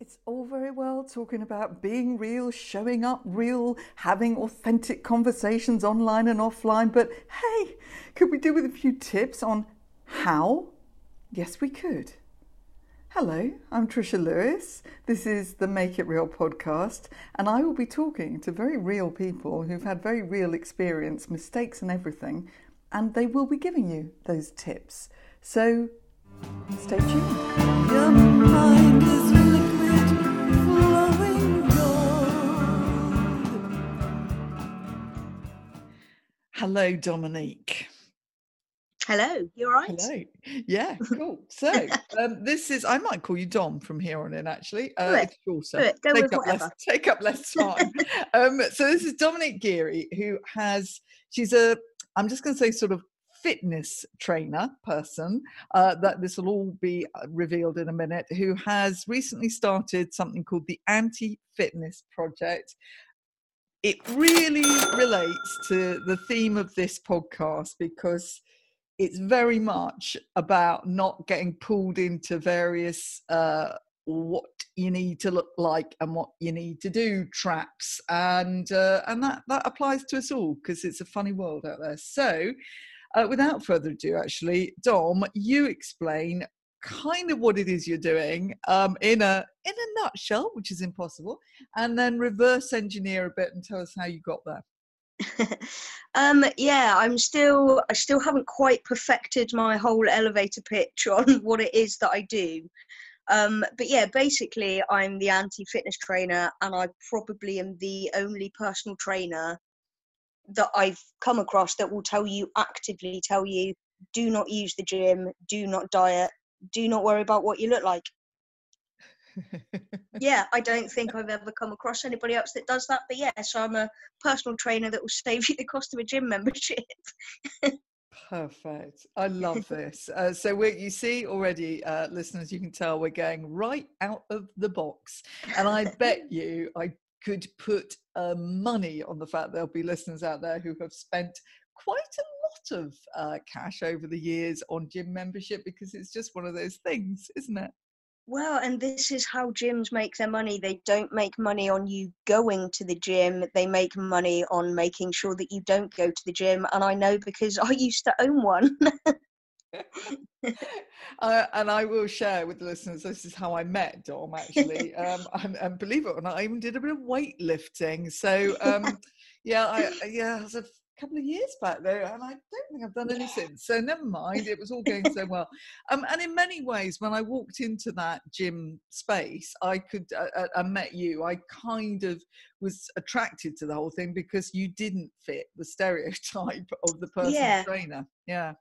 It's all very well talking about being real, showing up real, having authentic conversations online and offline, but hey, could we do with a few tips on how? Yes, we could. Hello, I'm Trisha Lewis. This is the Make It Real podcast, and I will be talking to very real people who've had very real experience, mistakes, and everything, and they will be giving you those tips. So stay tuned. Hello, Dominique. Hello, you are right? Hello. Yeah, cool. So um, this is I might call you Dom from here on in actually. Uh, it. it's shorter. Go take with up whatever. less take up less time. um, so this is Dominique Geary, who has she's a I'm just gonna say sort of fitness trainer person uh, that this will all be uh, revealed in a minute who has recently started something called the anti-fitness project it really relates to the theme of this podcast because it's very much about not getting pulled into various uh, what you need to look like and what you need to do traps. And uh, and that that applies to us all because it's a funny world out there. So uh, without further ado actually dom you explain kind of what it is you're doing um, in a in a nutshell, which is impossible, and then reverse engineer a bit and tell us how you got there. um, yeah, I'm still I still haven't quite perfected my whole elevator pitch on what it is that I do. Um, but yeah, basically, I'm the anti-fitness trainer, and I probably am the only personal trainer that I've come across that will tell you actively tell you do not use the gym, do not diet, do not worry about what you look like. yeah, I don't think I've ever come across anybody else that does that. But yeah, so I'm a personal trainer that will save you the cost of a gym membership. Perfect. I love this. Uh, so we you see already, uh, listeners, you can tell we're going right out of the box, and I bet you I could put uh, money on the fact there'll be listeners out there who have spent quite a lot of uh, cash over the years on gym membership because it's just one of those things, isn't it? Well, and this is how gyms make their money. They don't make money on you going to the gym. They make money on making sure that you don't go to the gym. And I know because I used to own one. uh, and I will share with the listeners this is how I met Dom actually. Um, and, and, believe it or not, I even did a bit of weightlifting. So um, yeah, I yeah, it was a couple of years back though, and I don't think I've done any since. So never mind, it was all going so well. Um, and in many ways, when I walked into that gym space, I could, uh, uh, I met you. I kind of was attracted to the whole thing because you didn't fit the stereotype of the personal yeah. trainer. Yeah.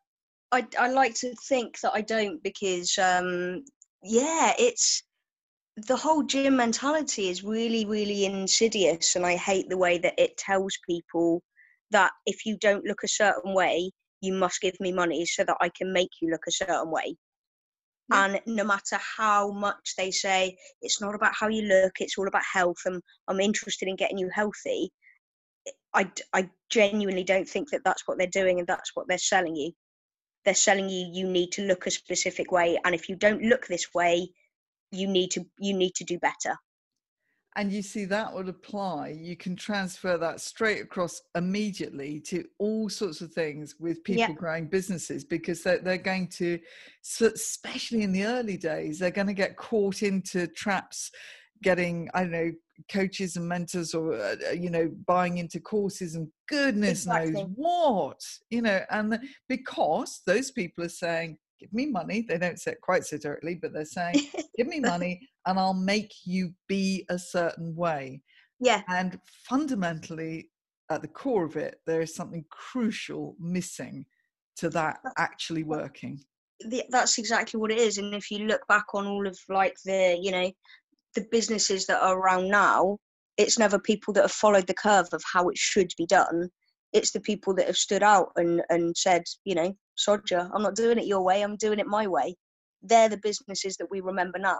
I, I like to think that I don't because, um, yeah, it's the whole gym mentality is really, really insidious, and I hate the way that it tells people that if you don't look a certain way, you must give me money so that I can make you look a certain way. Yeah. And no matter how much they say it's not about how you look, it's all about health, and I'm interested in getting you healthy, I, I genuinely don't think that that's what they're doing and that's what they're selling you. They're selling you you need to look a specific way, and if you don't look this way, you need to you need to do better and you see that would apply you can transfer that straight across immediately to all sorts of things with people yeah. growing businesses because they're, they're going to especially in the early days they're going to get caught into traps getting i don't know coaches and mentors or uh, uh you know buying into courses and goodness exactly. knows what you know and because those people are saying give me money. They don't say it quite so directly, but they're saying, give me money and I'll make you be a certain way. Yeah. And fundamentally, at the core of it, there is something crucial missing to that actually working. That's exactly what it is. And if you look back on all of like the, you know, the businesses that are around now, it's never people that have followed the curve of how it should be done. It's the people that have stood out and, and said, you know, Sodja, I'm not doing it your way, I'm doing it my way. They're the businesses that we remember now.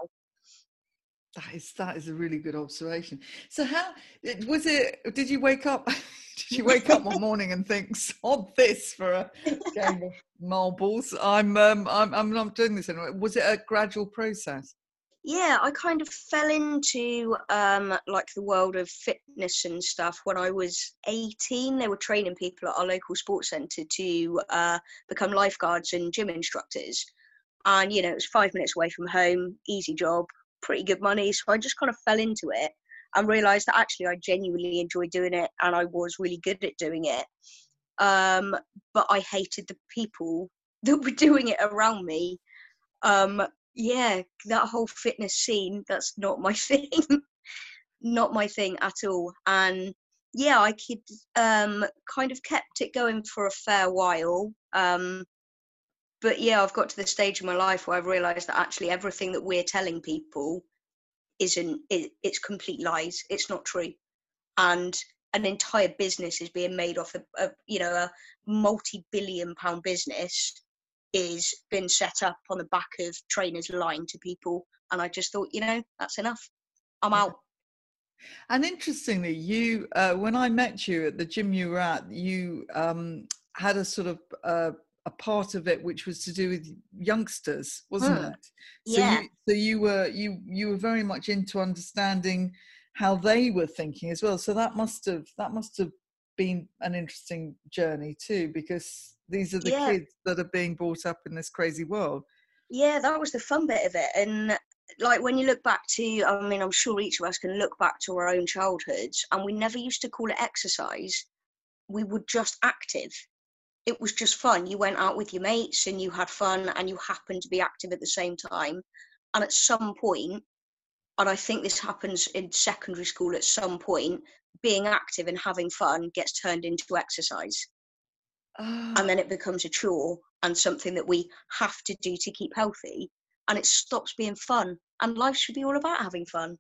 That is that is a really good observation. So how was it? Did you wake up? Did you wake up one morning and think, "Sod this for a game of marbles"? I'm um, I'm I'm not doing this anymore. Was it a gradual process? Yeah, I kind of fell into um, like the world of fitness and stuff when I was 18. They were training people at our local sports centre to uh, become lifeguards and gym instructors. And, you know, it was five minutes away from home, easy job, pretty good money. So I just kind of fell into it and realised that actually I genuinely enjoyed doing it and I was really good at doing it. Um, but I hated the people that were doing it around me. Um, yeah, that whole fitness scene, that's not my thing. not my thing at all. And yeah, I could um, kind of kept it going for a fair while. Um, but yeah, I've got to the stage in my life where I've realised that actually everything that we're telling people isn't it, it's complete lies. It's not true, and an entire business is being made off a, a you know a multi-billion pound business is been set up on the back of trainers lying to people and i just thought you know that's enough. I'm out. And interestingly you uh, when i met you at the gym you were at you um, had a sort of uh, a part of it which was to do with youngsters wasn't hmm. it? So yeah. you so you were you you were very much into understanding how they were thinking as well. So that must have that must have been an interesting journey too because these are the yeah. kids that are being brought up in this crazy world. Yeah, that was the fun bit of it. And like when you look back to, I mean, I'm sure each of us can look back to our own childhoods, and we never used to call it exercise. We were just active. It was just fun. You went out with your mates and you had fun, and you happened to be active at the same time. And at some point, and I think this happens in secondary school at some point, being active and having fun gets turned into exercise oh. and then ah. it becomes a chore and something that we have to do to keep healthy and it stops being fun and life should be all about having fun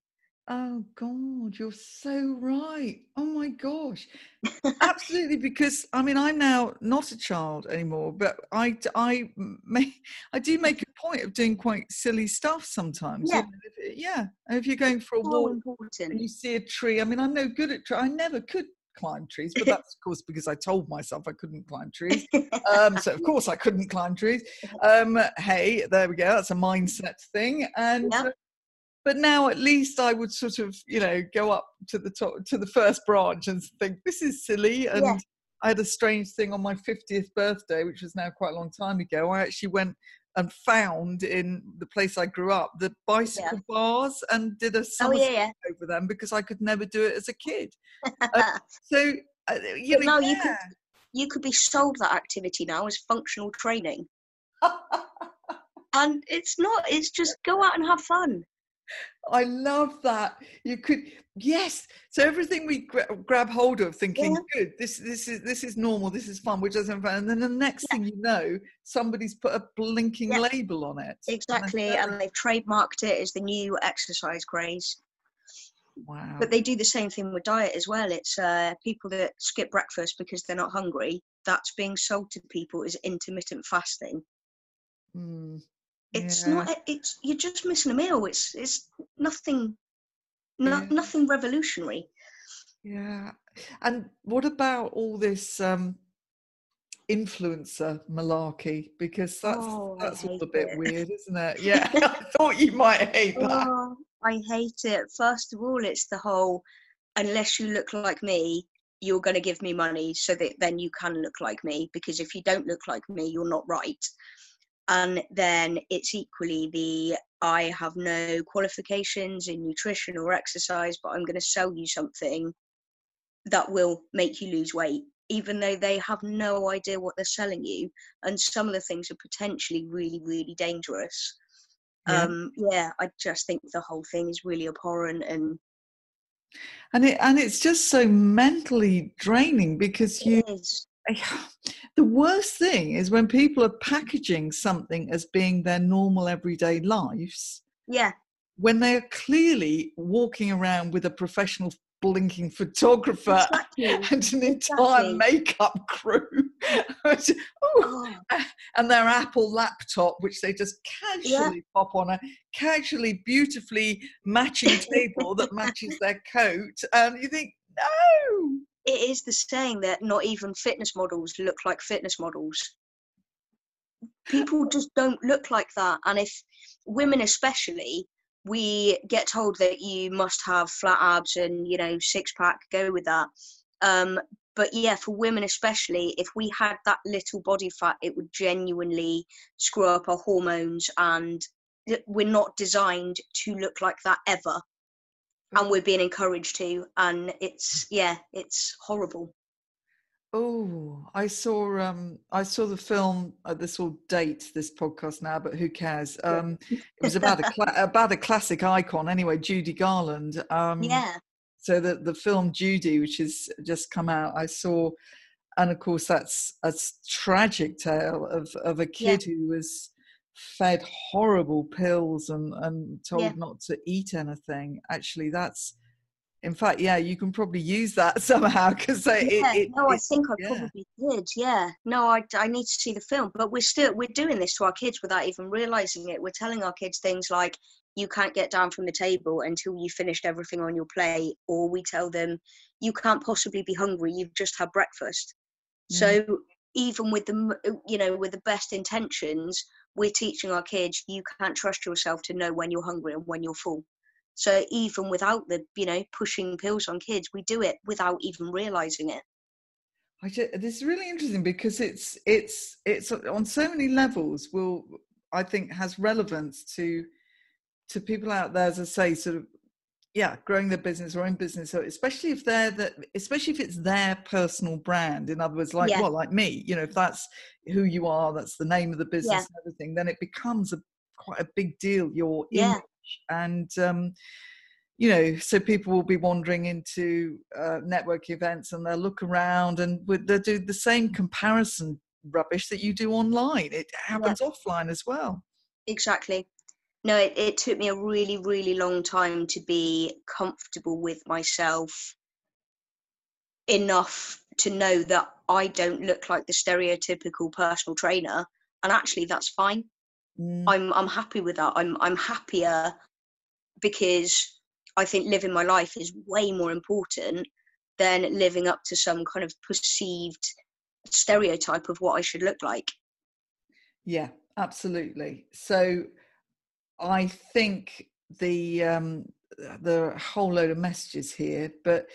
oh god you're so right oh my gosh absolutely because i mean i'm now not a child anymore but i i may i do make a point of doing quite silly stuff sometimes yeah, if, yeah. and if you're going for a walk important. and you see a tree i mean i'm no good at i never could climb trees, but that's of course because I told myself I couldn't climb trees. Um, so of course I couldn't climb trees. Um, hey, there we go. That's a mindset thing. And yep. uh, but now at least I would sort of you know go up to the top to the first branch and think this is silly and. Yeah. I had a strange thing on my 50th birthday, which was now quite a long time ago. I actually went and found in the place I grew up the bicycle yeah. bars and did a oh, yeah, yeah. over them because I could never do it as a kid. uh, so uh, you know, you could you could be sold that activity now as functional training. and it's not. It's just go out and have fun. I love that. You could yes. So everything we gra- grab hold of, thinking, yeah. "Good, this this is this is normal. This is fun," which doesn't fun. And then the next yeah. thing you know, somebody's put a blinking yeah. label on it. Exactly, and, and they've trademarked it as the new exercise craze. Wow. But they do the same thing with diet as well. It's uh, people that skip breakfast because they're not hungry. That's being sold to people as intermittent fasting. Mm it's yeah. not it's you're just missing a meal. It's it's nothing no, yeah. nothing revolutionary. Yeah. And what about all this um influencer malarkey? Because that's oh, that's all a bit it. weird isn't it? Yeah. I thought you might hate that. Oh, i hate it. First of all it's the whole unless you look like me you're going to give me money so that then you can look like me because if you don't look like me you're not right and then it's equally the I have no qualifications in nutrition or exercise, but I'm going to sell you something that will make you lose weight, even though they have no idea what they're selling you. And some of the things are potentially really, really dangerous. Yeah. Um, yeah, I just think the whole thing is really abhorrent and and it and it's just so mentally draining because you the worst thing is when people are packaging something as being their normal everyday lives. Yeah. When they are clearly walking around with a professional blinking photographer exactly. and an entire exactly. makeup crew oh. and their apple laptop which they just casually yeah. pop on a casually beautifully matching table that matches their coat and you think no it is the saying that not even fitness models look like fitness models. People just don't look like that. And if women, especially, we get told that you must have flat abs and you know six pack go with that um, but yeah for women especially if we had that little body fat it would genuinely screw up our hormones and we're not designed to look like that ever and we're being encouraged to and it's yeah it's horrible Oh, I saw um I saw the film uh, this will date this podcast now but who cares. Um it was about a cla- about a classic icon anyway, Judy Garland. Um yeah so the the film Judy which has just come out I saw and of course that's a tragic tale of of a kid yeah. who was fed horrible pills and and told yeah. not to eat anything. Actually that's in fact, yeah, you can probably use that somehow because yeah, it, it, no, I think I yeah. probably did. Yeah, no, I, I need to see the film, but we're still we're doing this to our kids without even realizing it. We're telling our kids things like you can't get down from the table until you've finished everything on your plate, or we tell them you can't possibly be hungry. You've just had breakfast. Mm. So even with the you know with the best intentions, we're teaching our kids you can't trust yourself to know when you're hungry and when you're full. So even without the, you know, pushing pills on kids, we do it without even realizing it. Just, this is really interesting because it's it's it's on so many levels. Will I think has relevance to to people out there, as I say, sort of yeah, growing their business or in business. So especially if they're that, especially if it's their personal brand. In other words, like yeah. well, like me, you know, if that's who you are, that's the name of the business yeah. and everything, then it becomes a quite a big deal. Your yeah. image and um, you know so people will be wandering into uh, network events and they'll look around and they'll do the same comparison rubbish that you do online it happens offline as well exactly no it, it took me a really really long time to be comfortable with myself enough to know that i don't look like the stereotypical personal trainer and actually that's fine Mm. I'm I'm happy with that. I'm I'm happier because I think living my life is way more important than living up to some kind of perceived stereotype of what I should look like. Yeah, absolutely. So I think the um the whole load of messages here, but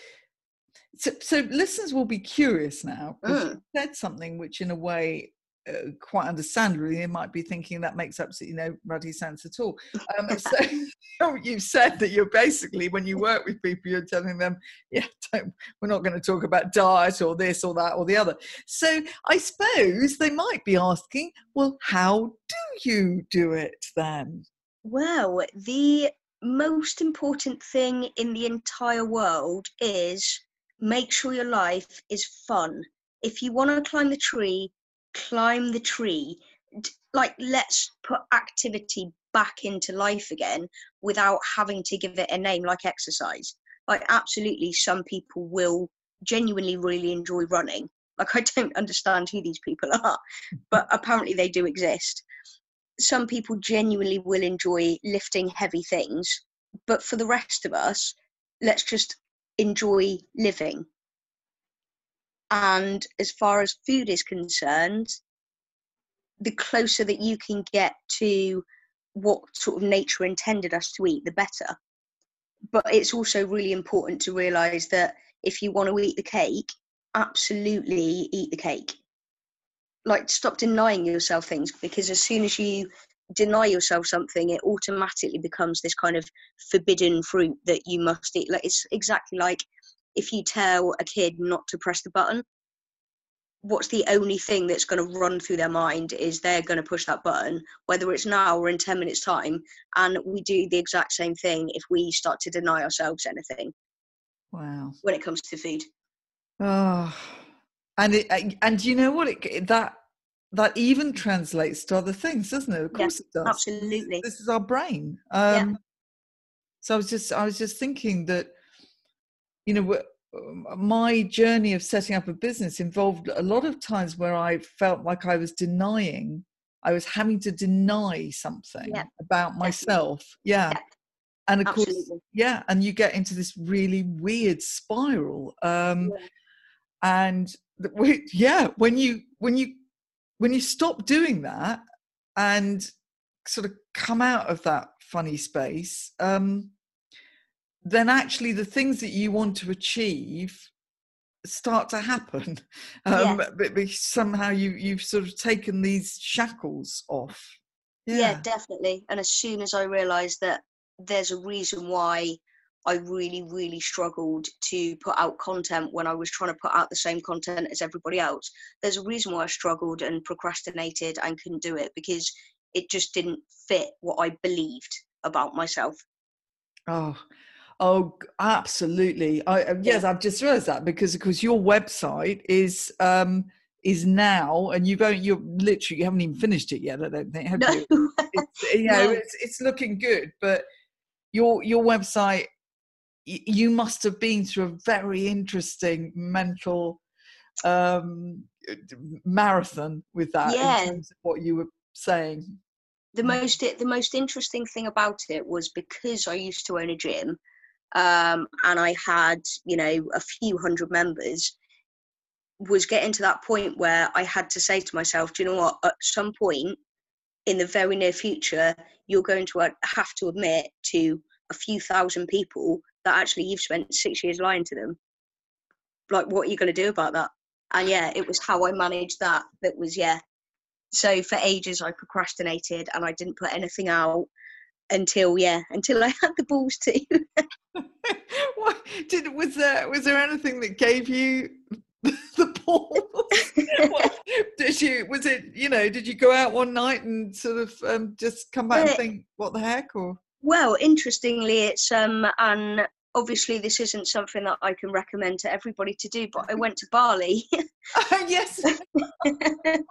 so, so listeners will be curious now mm. you said something which in a way uh, quite understandably, they might be thinking that makes absolutely no ruddy sense at all. Um, so you've said that you're basically, when you work with people, you're telling them, yeah, we're not going to talk about diet or this or that or the other. So I suppose they might be asking, well, how do you do it then? Well, the most important thing in the entire world is make sure your life is fun. If you want to climb the tree, climb the tree. Like let's put activity back into life again without having to give it a name like exercise. Like absolutely some people will genuinely really enjoy running. Like i don't understand who these people are but apparently they do exist some people genuinely will enjoy lifting heavy things but for the rest of us let's just enjoy living and as far as food is concerned, the closer that you can get to what sort of nature intended us to eat, the better. But it's also really important to realize that if you want to eat the cake, absolutely eat the cake. Like, stop denying yourself things because as soon as you deny yourself something, it automatically becomes this kind of forbidden fruit that you must eat. Like, it's exactly like if you tell a kid not to press the button, what's the only thing that's going to run through their mind is they're going to push that button, whether it's now or in 10 minutes' time. And we do the exact same thing if we start to deny ourselves anything. Wow. When it comes to food. Oh, and it, and you know what? It, that that even translates to other things, doesn't it? Of course yeah, it does. Absolutely. This is our brain. Um, yeah. So I was just I was just thinking that you know, um, my journey of setting up a business involved a lot of times where I felt like I was denying, I was having to deny something yeah. about myself. Yeah. yeah. And of Absolutely. course, yeah, and you get into this really weird spiral. Um, yeah. And yeah, when you when you when you stop doing that and sort of come out of that funny space, um, then actually the things that you want to achieve start to happen um Yeah. but, but somehow you you've sort of taken these shackles off yeah. definitely and as soon as i realized that there's a reason why i really really struggled to put out content when i was trying to put out the same content as everybody else there's a reason why i struggled and procrastinated and couldn't do it because it just didn't fit what i believed about myself Oh, oh, absolutely. I uh, yes, I've just realised that because because your website is um is now, and you've only you're literally you haven't even finished it yet. I don't think have no you? It's, you know, No. it's it's looking good, but your your website, you must have been through a very interesting mental um marathon with that Yeah. in terms of what you were saying. the most the most interesting thing about it was because I used to own a gym, um, and I had you know a few hundred members. Was getting to that point where I had to say to myself, "Do you know what? At some point in the very near future, you're going to uh, have to admit to a few thousand people that actually you've spent six years lying to them. Like, what are you going to do about that?" And yeah, it was how I managed that. That was yeah, so for ages i procrastinated and i didn't put anything out until yeah until i had the balls to what did was there was there anything that gave you the balls What- did you was it you know did you go out one night and sort of um, just come back and Uh, think what the heck or well interestingly it's um and obviously this isn't something that i can recommend to everybody to do but i went to bali. Yes.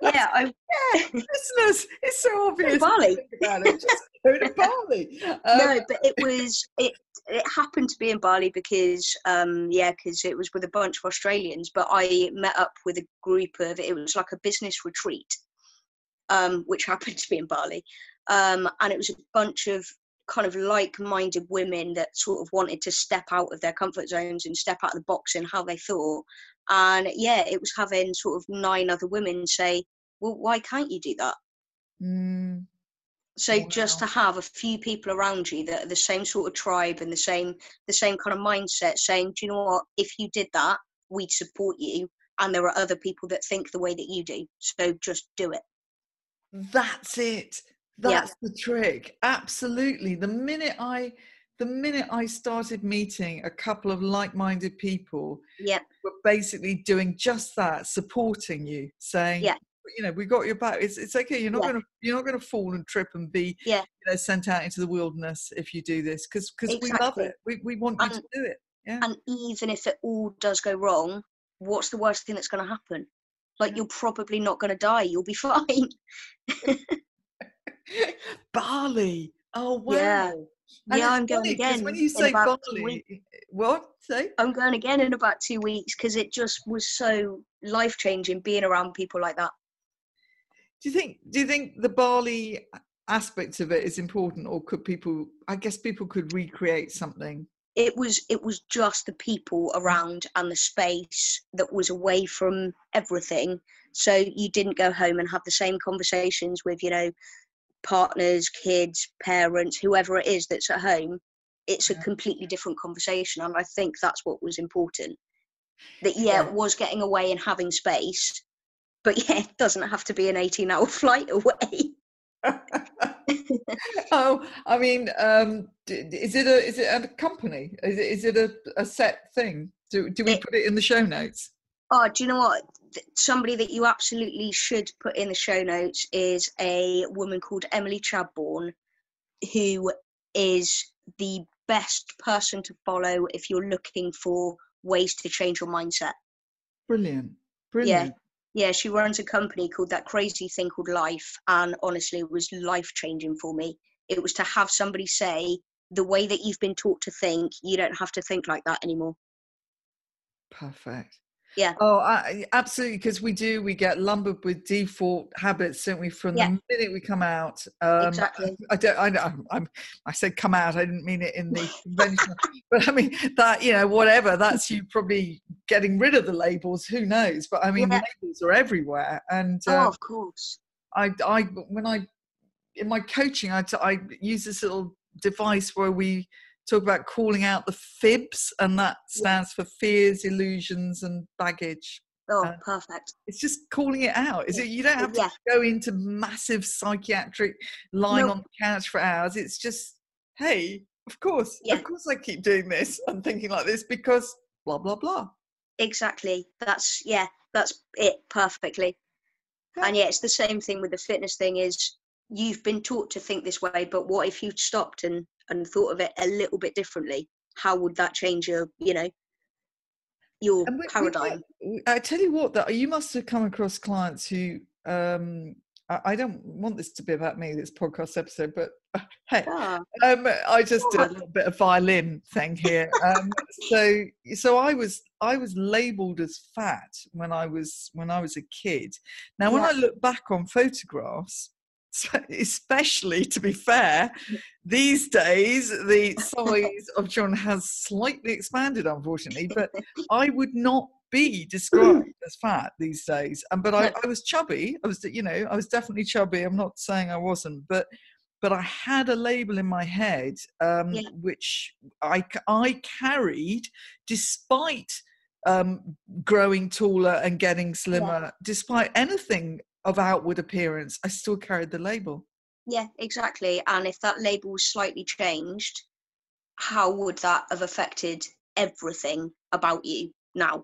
Yeah i listeners it's so obvious Bali. About it. just go to Bali. Um, no but it was it it happened to be in bali because um yeah because it was with a bunch of australians but i met up with a group of it was like a business retreat um which happened to be in bali. Um and it was a bunch of kind of like-minded women that sort of wanted to step out of their comfort zones and step out of the box in how they thought. And yeah it was having sort of nine other women say well why can't you do that? Mm, so just to have a few people around you that are the same sort of tribe and the same the same kind of mindset saying do you know what? If you did that we'd support you. And there are other people that think the way that you do. So just do it that's it Yeah. that's the trick absolutely the minute i the minute i started meeting a couple of like-minded people yep were basically doing just that, supporting you, saying, Yeah. you know, we got your back. It's it's okay. You're not Yeah. gonna you're not gonna fall and trip and be Yeah. you know sent out into the wilderness if you do this because because we love it. We we want you to do it. Yeah. and even if it all does go wrong what's the worst thing that's going to happen like mm. you're probably not going to die you'll be fine Bali. Oh wow. Yeah. And yeah i'm going again When you say Bali, what say? i'm going again in about two weeks because it just was so life changing being around people like that Do you think do you think the Bali aspect of it is important, or could people? I guess people could recreate something. It was it was just the people around and the space that was away from everything. So you didn't go home and have the same conversations with you know partners kids parents whoever it is that's at home. It's a completely different conversation and i think that's what was important. That yeah, Yeah. it was getting away and having space but yeah it doesn't have to be an 18 hour flight away oh, I mean, um, is it a is it a company? Is it is it a, a set thing? Do do we It- put it in the show notes? Oh, do you know what? Somebody that you absolutely should put in the show notes is a woman called Emily Chadbourne, who is the best person to follow if you're looking for ways to change your mindset. Brilliant, brilliant. Yeah, she runs a company called That Crazy Thing Called Life, and honestly, it was life changing for me. It was to have somebody say, the way that you've been taught to think, you don't have to think like that anymore. Perfect. Yeah. Oh, I, absolutely. Because we do, we get lumbered with default habits, don't we? From Yeah. the minute we come out. Um, Exactly. I don't. I know. I'm. I said come out. I didn't mean it in the conventional. but I mean that. You know, whatever. That's you probably getting rid of the labels. Who knows? But I mean, Yeah. labels are everywhere. And Oh, uh, of course. I, I, when I in my coaching, I, I use this little device where we talk about calling out the fibs, and that stands for fears, illusions, and baggage. Oh, Uh, perfect. It's just calling it out. Is it? You don't have to Yeah. go into massive psychiatric lying on the couch for hours. It's just, hey, of course, Yeah. of course, I keep doing this and thinking like this because blah blah blah. Exactly. That's yeah. That's it perfectly. Yeah. And yeah, it's the same thing with the fitness thing. Is you've been taught to think this way, but what if you stopped and and thought of it a little bit differently? How would that change your you know your we- we paradigm? get- I tell you what, that you must have come across clients who. um I don't want this to be about me, this podcast episode, but hey, Ah, um, I just did a little bit of violin thing here. Um, so, so I was I was labelled as fat when I was when I was a kid. Now, when Yeah. I look back on photographs, especially to be fair, these days the size of John has slightly expanded, unfortunately. But I would not be described as fat these days. And but I, I was chubby. I was, you know, I was definitely chubby. I'm not saying I wasn't, but but I had a label in my head, um, Yeah. which I I carried despite um, growing taller and getting slimmer. Despite anything of outward appearance, I still carried the label. yeah, exactly. And if that label was slightly changed, how would that have affected everything about you now?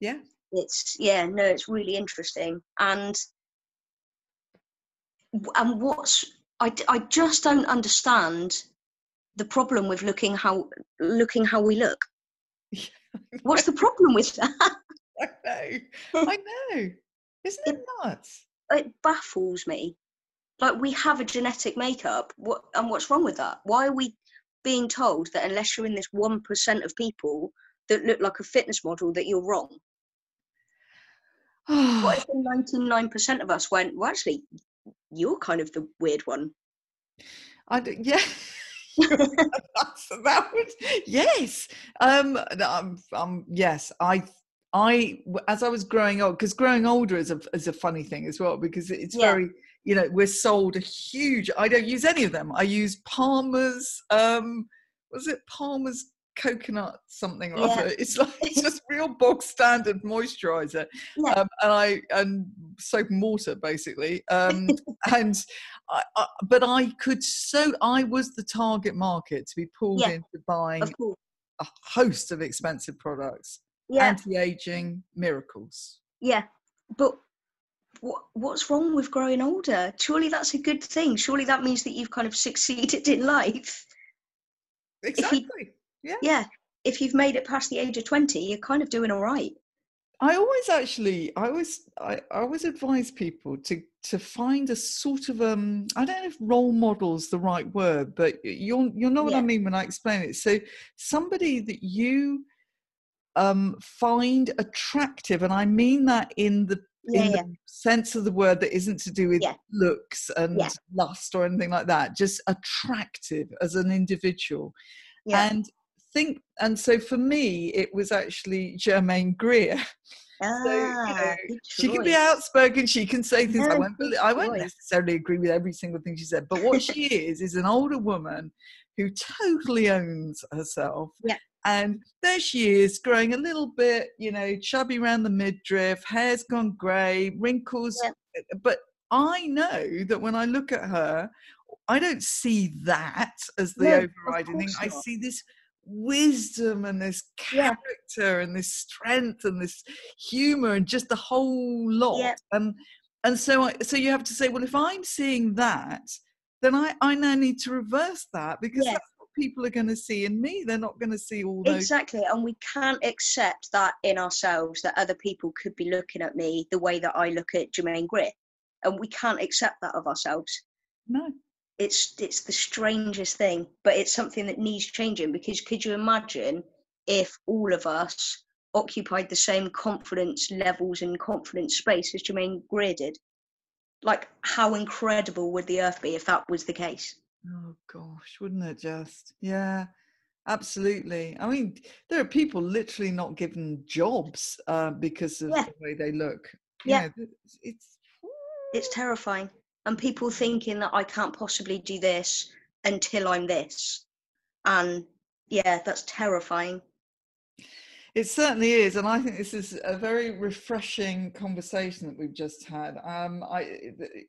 Yeah. it's yeah no it's really interesting and and what's I, I just don't understand the problem with looking how looking how we look what's the problem with that I know. I know. Isn't it nuts? it baffles me like we have a genetic makeup what and what's wrong with that why are we being told that unless you're in this 1% of people that look like a fitness model that you're wrong what if the 99% of us went well actually you're kind of the weird one I d- yeah. That's, that would yes. Um, no, um, um, yes. I, I, as I was growing old, because growing older is a is a funny thing as well because it's Yeah. very, you know, we're sold a huge. I don't use any of them. I use Palmer's. Um, was it Palmer's coconut something or Yeah. other? It's like it's just real bog standard moisturizer, Yeah. um, and I and soap and water basically. Um, and I, I, but I could so I was the target market to be pulled Yeah. into buying a host of expensive products, yeah anti-aging miracles. Yeah, but what what's wrong with growing older? Surely that's a good thing. Surely that means that you've kind of succeeded in life. you- Exactly. Yeah, if you've made it past the age of twenty, you're kind of doing all right. I always actually, I always, I, I always advise people to to find a sort of um, I don't know if role model's the right word, but you'll you'll know what I mean when I explain it. So somebody that you um find attractive, and I mean that in the Yeah, in yeah, the sense of the word that isn't to do with Yeah. looks and lust or anything like that just attractive as an individual. And think and so for me it was actually germaine greer. Ah, so, you know, she can be outspoken she can say things i won't i won't necessarily agree with every single thing she said but what she is is an older woman who totally owns herself Yeah. and there she is growing a little bit you know chubby around the midriff hair's gone grey wrinkles Yeah. but i know that when i look at her i don't see that as the No, overriding thing i see this wisdom and this Yeah. character and this strength and this humor and just the whole lot Yeah. and and so I, so you have to say well if i'm seeing that then i i now need to reverse that because Yeah. that's what people are going to see in me they're not going to see all those Exactly, and we can't accept that in ourselves that other people could be looking at me the way that I look at Germaine Greer, and we can't accept that of ourselves. no it's it's the strangest thing but it's something that needs changing because could you imagine if all of us occupied the same confidence levels and confidence space as Germaine Greer did like how incredible would the earth be if that was the case oh gosh wouldn't it just yeah absolutely i mean there are people literally not given jobs uh, because of Yeah. the way they look Yeah. it's, it's it's terrifying and people thinking that I can't possibly do this until I'm this. And yeah, that's terrifying. It certainly is, and I think this is a very refreshing conversation that we've just had. Um, I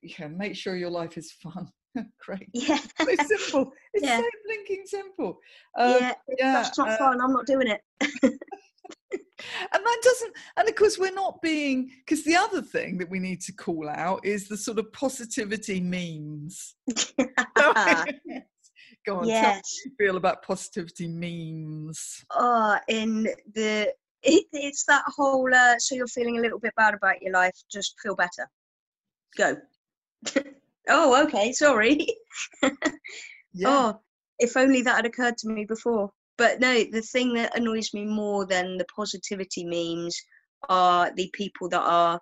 yeah, make sure your life is fun. Great. Yeah. so simple. It's Yeah. so blinking simple. Um, yeah, yeah, that's not uh, fun. I'm not doing it. and that doesn't and of course we're not being because the other thing that we need to call out is the sort of positivity memes go on tell yes. you feel about positivity memes Oh, in the it, it's that whole. Uh, so you're feeling a little bit bad about your life. Just feel better. Go. oh, okay. Sorry. yeah Oh, if only that had occurred to me before. But no, the thing that annoys me more than the positivity memes are the people that are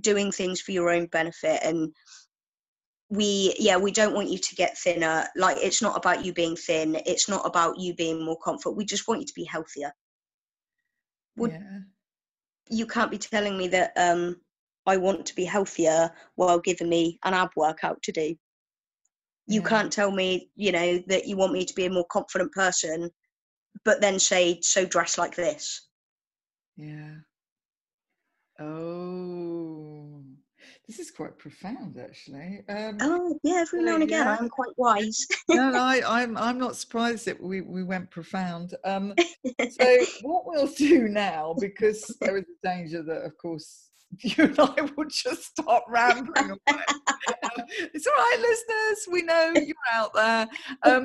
doing things for your own benefit and we yeah we don't want you to get thinner. Like it's not about you being thin. It's not about you being more comfort. We just want you to be healthier. Would- yeah. you can't be telling me that um i want to be healthier while giving me an ab workout to do. You Yeah. can't tell me you know that you want me to be a more confident person but then say so dress like this. Yeah. Oh this is quite profound actually um oh yeah every now and again yeah. i'm quite wise no, I, I'm I'm not surprised that we, we went profound. Um, so what we'll do now, because there is a danger that, of course, you and I will just start rambling away. it's all right, listeners. We know you're out there. Um,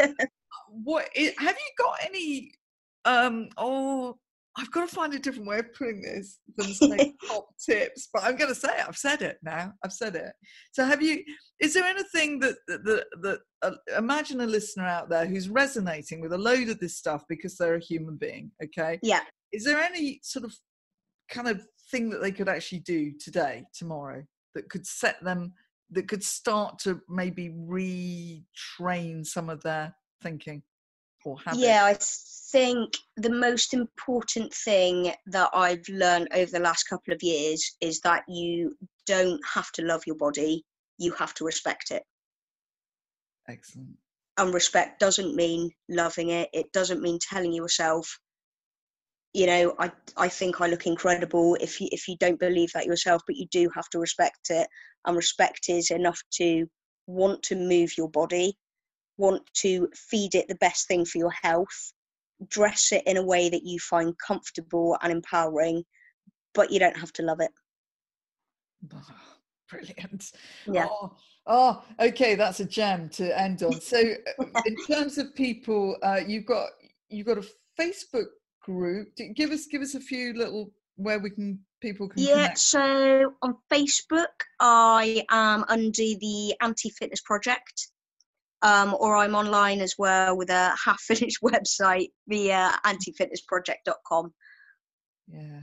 what have you got any? Um, oh, I've got to find a different way of putting this than say top tips, but I'm going to say it. I've said it now. I've said it. So, have you? Is there anything that that that, that uh, imagine a listener out there who's resonating with a load of this stuff because they're a human being? Okay. yeah Is there any sort of kind of thing that they could actually do today, tomorrow, that could set them, that could start to maybe retrain some of their thinking or habits? Yeah, I think the most important thing that I've learned over the last couple of years is that you don't have to love your body, you have to respect it. Excellent. And respect doesn't mean loving it, it doesn't mean telling yourself, you know, I, I think I look incredible if you, if you don't believe that yourself, but you do have to respect it. And respect is enough to want to move your body, want to feed it the best thing for your health, dress it in a way that you find comfortable and empowering, but you don't have to love it. Oh, brilliant. Yeah. Oh, oh, okay, that's a gem to end on. So, uh, in terms of people, uh, you've got you've got a Facebook group. Give us give us a few little where we can people can Yeah, connect. so on Facebook, I am under the Anti Fitness Project, um, or I'm online as well with a half finished website via antifitnessproject.com. Yeah.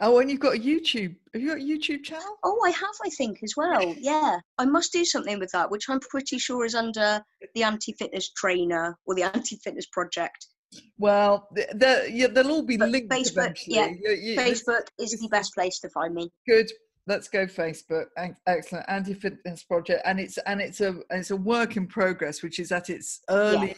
Oh, and you've got a YouTube. Have you got a YouTube channel? Oh, I have, I think, as well. Yeah, I must do something with that, which I'm pretty sure is under the Anti Fitness Trainer or the Anti Fitness Project. Well, th- the, yeah, they'll all be But linked Facebook, eventually. yeah, You- you- Facebook is the best place to find me. good let's go facebook excellent anti-fitness project and it's and it's a it's a work in progress which is at its early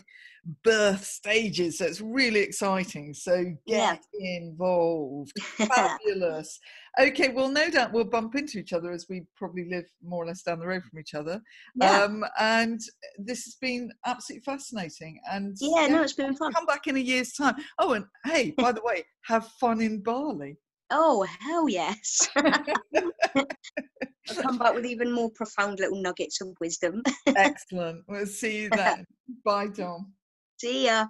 birth stages so it's really exciting so Yeah. get involved. Fabulous. Okay well no doubt we'll bump into each other as we probably live more or less down the road from each other. Yeah, um and this has been absolutely fascinating and yeah, no, it's been fun. come back in a year's time. Oh and hey by the way have fun in bali Oh, hell yes. I'll come back with even more profound little nuggets of wisdom. Excellent. We'll see you then. Bye, Dom. See ya.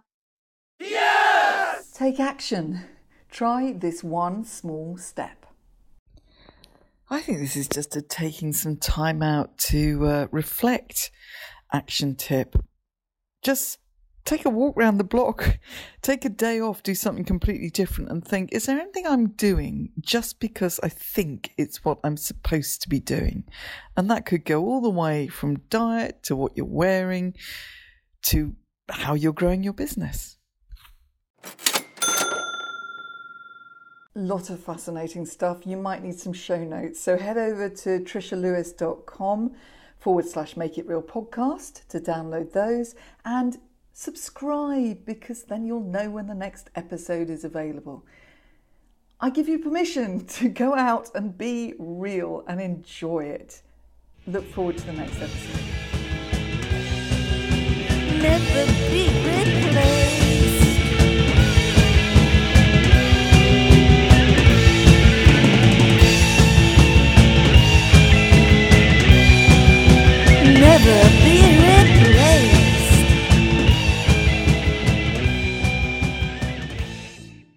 Yes! Take action. Try this one small step. I think this is just a taking some time out to uh, reflect action tip. Just take a walk around the block, take a day off, do something completely different, and think is there anything I'm doing just because I think it's what I'm supposed to be doing? And that could go all the way from diet to what you're wearing to how you're growing your business. Lot of fascinating stuff. You might need some show notes. So head over to trishalewis.com forward slash make it real podcast to download those and subscribe because then you'll know when the next episode is available. I give you permission to go out and be real and enjoy it. Look forward to the next episode. Never be